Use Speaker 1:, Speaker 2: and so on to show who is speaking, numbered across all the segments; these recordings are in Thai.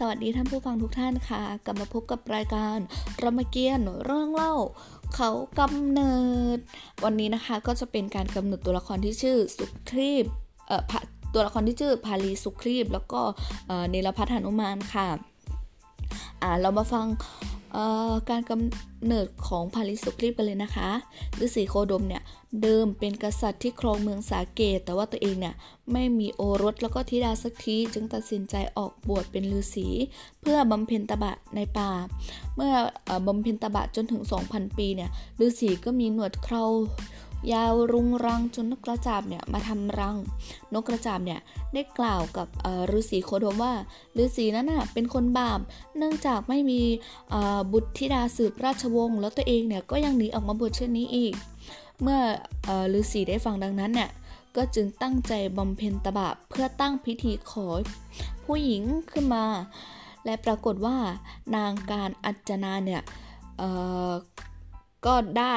Speaker 1: สวัสดีท่านผู้ฟังทุกท่านค่ะ กลับมาพบกับรายการรามเกียรติ์เรื่องเล่า เขากำเนิด วันนี้นะคะก็จะเป็นการกำหนดตัวละครที่ชื่อสุครีบเอ่อตัวละครที่ชื่อพาลีสุครีบ แล้วก็เนรพัฒนุมานค่ะอ่าเรามาฟัง การกำเนิดของพาริสุครีบกันเลยนะคะฤาษีโคดมเนี่ยเดิมเป็นกษัตริย์ที่ครองเมืองสาเกต แต่ว่าตัวเองเนี่ยไม่มีโอรสแล้วก็ธิดาสักทีจึงตัดสินใจออกบวชเป็นฤาษีเพื่อบำเพ็ญตบะในป่า เมื่อบำเพ็ญตบะจนถึง 2,000 ปีเนี่ยฤาษีก็มีหนวดเครา ยาวรุงรังจนนกกระจาบเนี่ยมาทำรัง นกกระจาบเนี่ยได้กล่าวกับฤาษีโคดมว่าฤาษีนั้นน่ะเป็นคนบาป เนื่องจากไม่มีบุตรธิดาสืบราชวงศ์แล้วตัวเองเนี่ยก็ยังหนีออกมาบวชเช่นนี้อีก เมื่อฤาษีได้ฟังดังนั้นเนี่ยก็จึงตั้งใจบำเพ็ญตบะเพื่อตั้งพิธีขอ ผู้หญิงขึ้นมา และปรากฏว่านางการอัจนาเนี่ย ก็ได้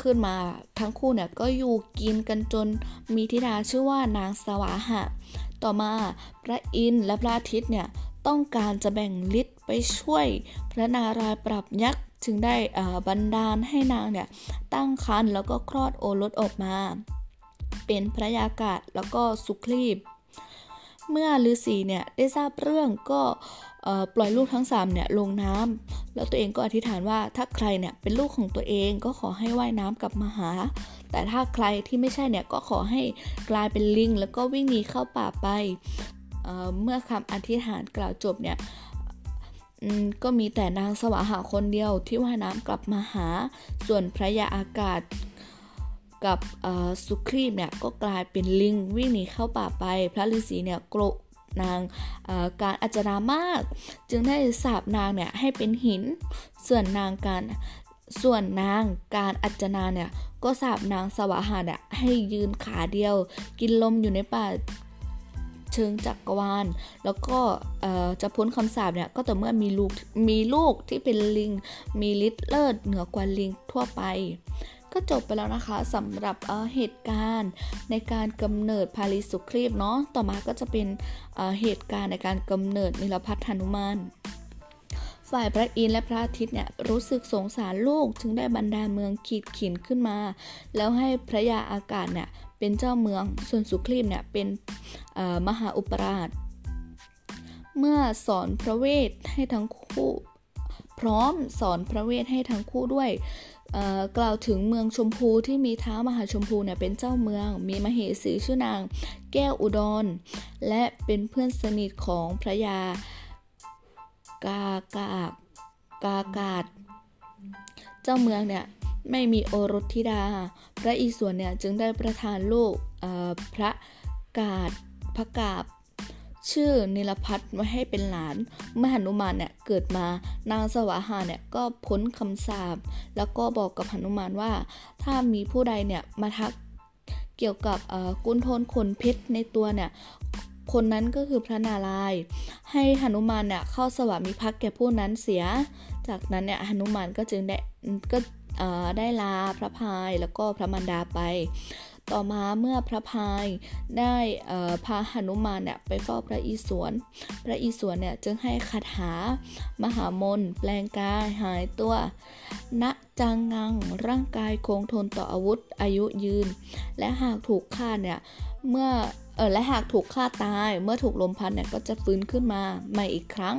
Speaker 1: ขึ้นมาทั้งคู่เนี่ยก็อยู่กินกันจนมีธิดาชื่อว่านางสวาหะ ต่อมาพระอินทร์และพระอาทิตย์เนี่ยต้องการจะแบ่งฤทธิ์ไปช่วยพระนารายปรับยักษ์จึงได้บันดาลให้นางเนี่ยตั้งครรภ์แล้วก็คลอดโอรสออกมา เป็นพระยากาศแล้วก็สุคลีบ เมื่อฤาษีเนี่ยได้ทราบเรื่องก็ปล่อยลูกทั้ง3เนี่ยลงน้ำแล้วตัวเองก็อธิษฐานว่าถ้าใครเนี่ยเป็นลูกของตัวเองก็ขอให้ว่ายน้ำกลับมาหา แต่ถ้าใครที่ไม่ใช่เนี่ยก็ขอให้กลายเป็นลิง แล้วก็วิ่งหนีเข้าป่าไปเเมื่อคำอธิษฐานกล่าวจบเนี่ยก็มีแต่นางสวาหาคนเดียวที่ว่ายน้ำกลับมาหา ส่วนพระยาอากาศกับสุครีบเนี่ยก็กลายเป็นลิงวิ่งหนีเข้าป่าไป พระฤาษีเนี่ยโกร นางการอาจารามาก จึงได้สาบนางเนี่ยให้เป็นหิน ส่วนนางการส่วนนางการอัจนาเนี่ยก็สาบนางสวาหาเนี่ยให้ยืนขาเดียว กินลมอยู่ในป่าเชิงจักรวาล แล้วก็จะพ้นคำสาปเนี่ยก็ต่อเมื่อมีลูกมีลูกที่เป็นลิงมีฤทธิ์เลิศเหนือกว่าลิงทั่วไป ก็จบไปแล้วนะคะสำหรับเเหตุการณ์ในการกำเนิดพาริสุครีบเนาะต่อมาก็จะเป็นเเหตุการณ์ในการกำเนิดนิลพัฒนุมานฝ่ายพระอินทร์และพระอาทิตย์เนี่ยรู้สึกสงสารลูกจึงได้บรรดาเมืองขีดขินขึ้นมา แล้วให้พระยาอากาศเนี่ยเป็นเจ้าเมืองส่วนสุครีบเนี่ยเป็นมหาอุปราช เมื่อสอนพระเวทให้ทั้งคู่ พร้อมสอนพระเวทให้ทั้งคู่ด้วยกล่าวถึงเมืองชมพูที่มีท้ามหาชมพูเนี่ยเป็นเจ้าเมือง มีมเหสีชื่อนาง แก้วอุดร และเป็นเพื่อนสนิทของพระยากากากกากาดเจ้าเมืองเนี่ยไม่มีโอรสธิดา พระอิศวรเนี่ยจึงได้ประทานลูกพระกาดพระกาบ ชื่อนิลพัฒน์ไว้ให้เป็นหลานเมื่อหนุมานเนี่ยเกิดมานางสวาหาเนี่ยก็พ้นคำสาปแล้วก็บอกกับหนุมานว่า ถ้ามีผู้ใดเนี่ยมาทักเกี่ยวกับกุนโทนขนเพชรในตัวเนี่ยคนนั้นก็คือพระนารายณ์ให้หนุมานเนี่ยเข้าสวามิภักดิ์แก่ผู้นั้นเสีย จากนั้นเนี่ยหนุมานก็จึงได้ก็ได้ลาพระพายแล้วก็พระมันดาไป ต่อมาเมื่อพระพายได้พาหนุมานเนี่ยไปเฝ้าพระอิศวร พระอิศวรเนี่ยจึงให้คาถามหามนแปลงกายหายตัว ณจังงังร่างกายคงทนต่ออาวุธอายุยืน และหากถูกฆ่าเนี่ยเมื่อเออและหากถูกฆ่าตายเมื่อถูกลมพัดเนี่ยก็จะฟื้นขึ้นมาใหม่อีกครั้ง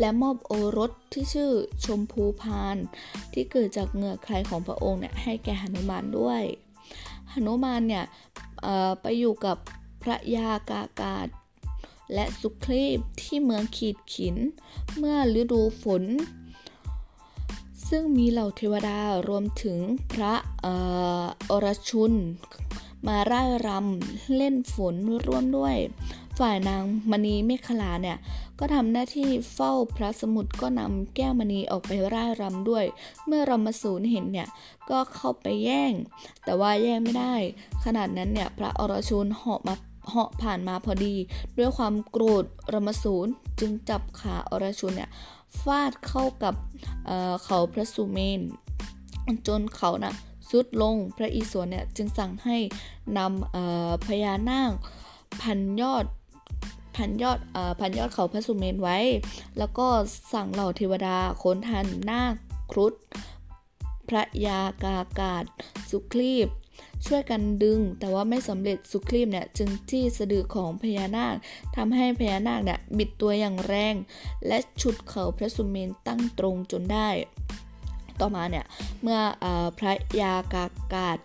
Speaker 1: และมอบโอรสที่ชื่อชมพูพาน ที่เกิดจากเหงื่อใครของพระองค์เนี่ยให้แก่หนุมานด้วย หนุมานเนี่ยไปอยู่กับพระยากากาศและสุครีบที่เมืองขีดขิน เมื่อฤดูฝน ซึ่งมีเหล่าเทวดารวมถึงพระอรชุน มาร่ายรำเล่นฝนร่วมด้วย ฝ่ายนางมณีเมฆลาเนี่ย ก็ทำหน้าที่เฝ้าพระสมุทรก็นำแก้วมณีออกไปร่ายรำด้วย เมื่อรามสูนเห็นเนี่ยก็เข้าไปแย่ง แต่ว่าแย่งไม่ได้ ขนาดนั้นเนี่ยพระอรชุนเหาะมาเหาะผ่านมาพอดี ด้วยความโกรธรามสูนจึงจับขาอรชุนเนี่ยฟาดเข้ากับเเขาพระสุเมน จนเขานะ่ะสุดลงพระอิศวรเนี่ยจึงสั่งให้นำพญานาคพันยอด พันยอดอพันยอดเขาพระสุเมนไว้ แล้วก็สั่งเหล่าเทวดาโคนทันนาคครุฑพระยากากาศ สุคลีบช่วยกันดึง แต่ว่าไม่สำเร็จสุคลีบเนี่ยจึงจี้สะดือของพญานาคทำให้พญานาคเนี่ยบิดตัวอย่างแรง และฉุดเขาพระสุเมนตั้งตรงจนได้ ต่อมาเนี่ยเมื่ออพระยากากาศ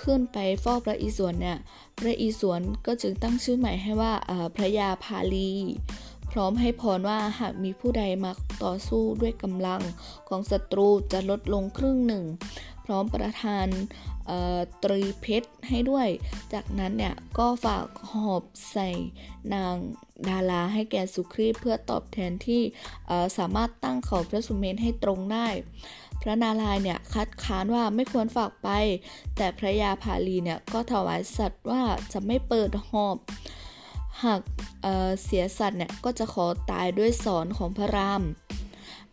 Speaker 1: ขึ้นไปฟอกพระอิศวรเนี่ยพระอิศวรก็จึงตั้งชื่อใหม่ให้ว่าพระยาพาลี พร้อมให้พรว่าหากมีผู้ใดมาต่อสู้ด้วยกำลังของศัตรูจะลดลงครึ่งหนึ่ง พร้อมประทานตรีเพชรให้ด้วย จากนั้นเนี่ยก็ฝากหอบใส่นางดาราให้แก่สุครีเพื่อตอบแทนที่สามารถตั้งเขาพระสุเมนให้ตรงได้ พระนารายณ์เนี่ยคัดค้านว่าไม่ควรฝากไป แต่พระยาภาลีเนี่ยก็ถวายสัตว์ว่าจะไม่เปิดหอบ หากเเสียสัตว์เนี่ยก็จะขอตายด้วยสอนของพระราม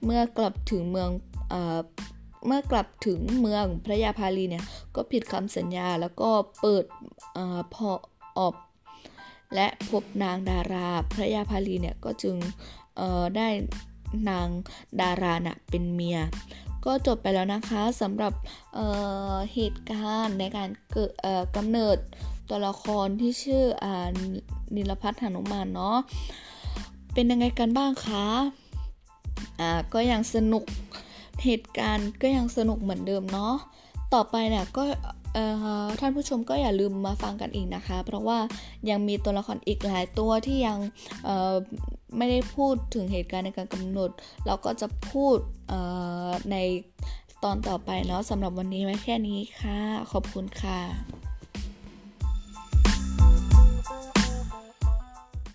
Speaker 1: เมื่อกลับถึงเมืองอเมื่อกลับถึงเมืองพระยาพาลีเนี่ยก็ผิดคำสัญญาแล้วก็เปิดอพอออบและพบนางดาราพระยาพาลีเนี่ยก็จึงได้นางดารานะเป็นเมีย ก็จบไปแล้วนะคะสำหรับเเหตุการณ์ในการเกิดกำเนิดตัวละครที่ชื่ออนิลพัฒน์หนุมานเนาะเป็นยังไงกันบ้างคะอ่าก็ยังสนุกเหตุการณ์ก็ยังสนุกเหมือนเดิมเนาะต่อไปเนี่ยก็ท่านผู้ชมก็อย่าลืมมาฟังกันอีกนะคะ เพราะว่ายังมีตัวละครอีกหลายตัวที่ยัง ไม่ได้พูดถึงเหตุการณ์ในการกำหนด เราก็จะพูดในตอนต่อไปเนาะสำหรับวันนี้ไว้แค่นี้ค่ะ ขอบคุณค่ะ